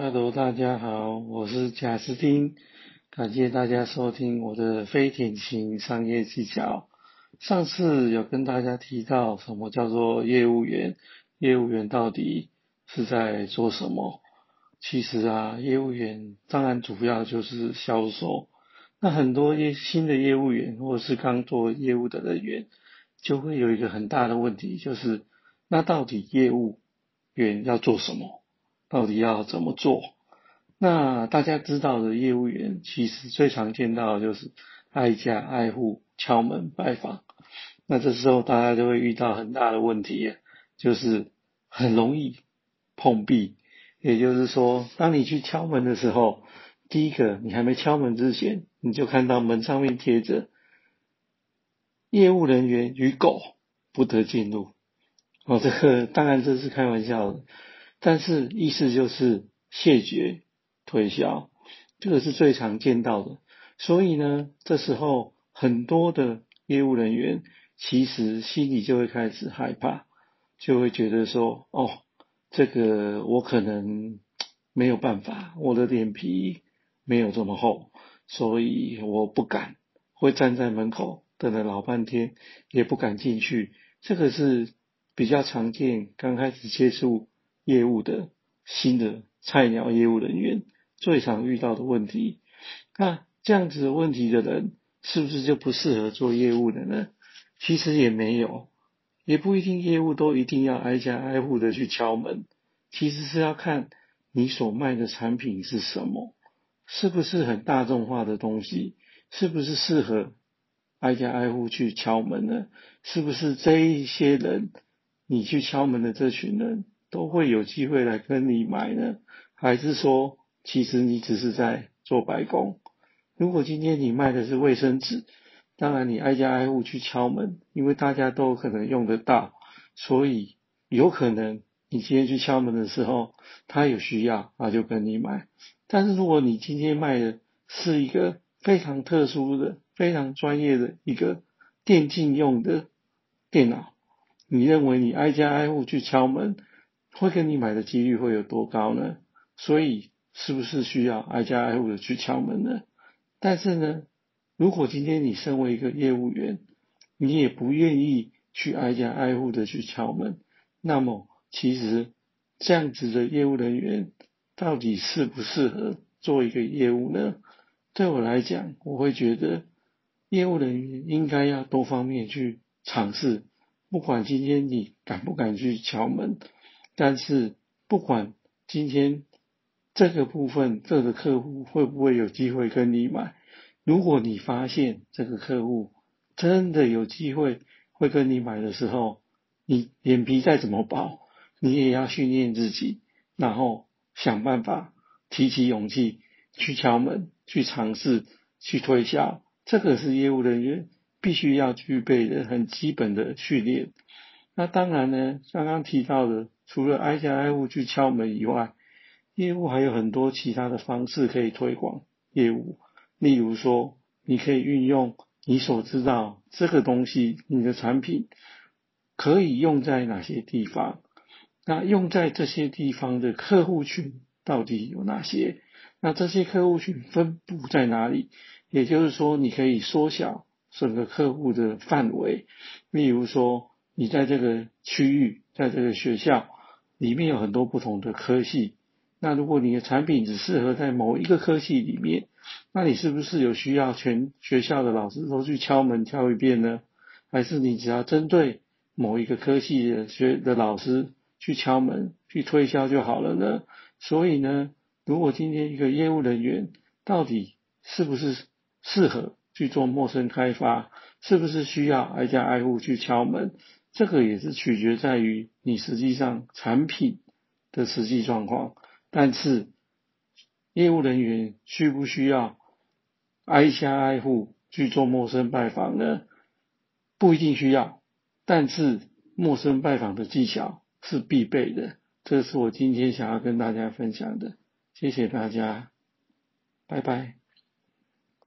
Hello，大家好，我是贾斯汀，感谢大家收听我的非典型商业技巧。上次有跟大家提到什么叫做业务员，业务员到底是在做什么？其实啊，业务员当然主要就是销售。那很多业新的业务员或者是刚做业务的人员，就会有一个很大的问题，就是那到底业务员要做什么？到底要怎么做？那大家知道的业务员，其实最常见到的就是挨家挨户敲门拜访。那这时候大家就会遇到很大的问题，就是很容易碰壁。也就是说，当你去敲门的时候，第一个你还没敲门之前，你就看到门上面贴着“业务人员与狗不得进入”。哦，这个当然这是开玩笑的。但是意思就是谢绝推销，这个是最常见到的。所以呢，这时候很多的业务人员其实心里就会开始害怕，就会觉得说：“哦，这个我可能没有办法，我的脸皮没有这么厚，所以我不敢，会站在门口等了老半天，也不敢进去。”这个是比较常见，刚开始接触。业务的新的菜鸟业务人员最常遇到的问题，那这样子的问题的人是不是就不适合做业务的呢？其实也没有，也不一定业务都一定要挨家挨户的去敲门，其实是要看你所卖的产品是什么，是不是很大众化的东西，是不是适合挨家挨户去敲门呢？是不是这一些人你去敲门的这群人？都会有机会来跟你买呢，还是说其实你只是在做白工？如果今天你卖的是卫生纸，当然你挨家挨户去敲门，因为大家都可能用得到，所以有可能你今天去敲门的时候，他有需要，他就跟你买。但是如果你今天卖的是一个非常特殊的、非常专业的一个电竞用的电脑，你认为你挨家挨户去敲门？会跟你买的几率会有多高呢？所以是不是需要挨家挨户的去敲门呢？但是呢，如果今天你身为一个业务员，你也不愿意去挨家挨户的去敲门，那么其实这样子的业务人员到底适不适合做一个业务呢？对我来讲，我会觉得业务人员应该要多方面去尝试，不管今天你敢不敢去敲门。但是不管今天这个部分这个客户会不会有机会跟你买，如果你发现这个客户真的有机会会跟你买的时候，你脸皮再怎么薄，你也要训练自己，然后想办法提起勇气去敲门、去尝试、去推销，这个是业务人员必须要具备的很基本的训练。那当然呢，刚刚提到的。除了挨家挨户去敲门以外，业务还有很多其他的方式可以推广业务。例如说，你可以运用你所知道这个东西，你的产品可以用在哪些地方？那用在这些地方的客户群到底有哪些？那这些客户群分布在哪里？也就是说，你可以缩小整个客户的范围。例如说，你在这个区域，在这个学校。里面有很多不同的科系，那如果你的产品只适合在某一个科系里面，那你是不是有需要全学校的老师都去敲门敲一遍呢？还是你只要针对某一个科系的学的老师去敲门去推销就好了呢？所以呢，如果今天一个业务人员到底是不是适合去做陌生开发，是不是需要挨家挨户去敲门？这个也是取决在于你实际上产品的实际状况，但是业务人员需不需要挨家挨户去做陌生拜访呢？不一定需要，但是陌生拜访的技巧是必备的。这是我今天想要跟大家分享的，谢谢大家，拜拜。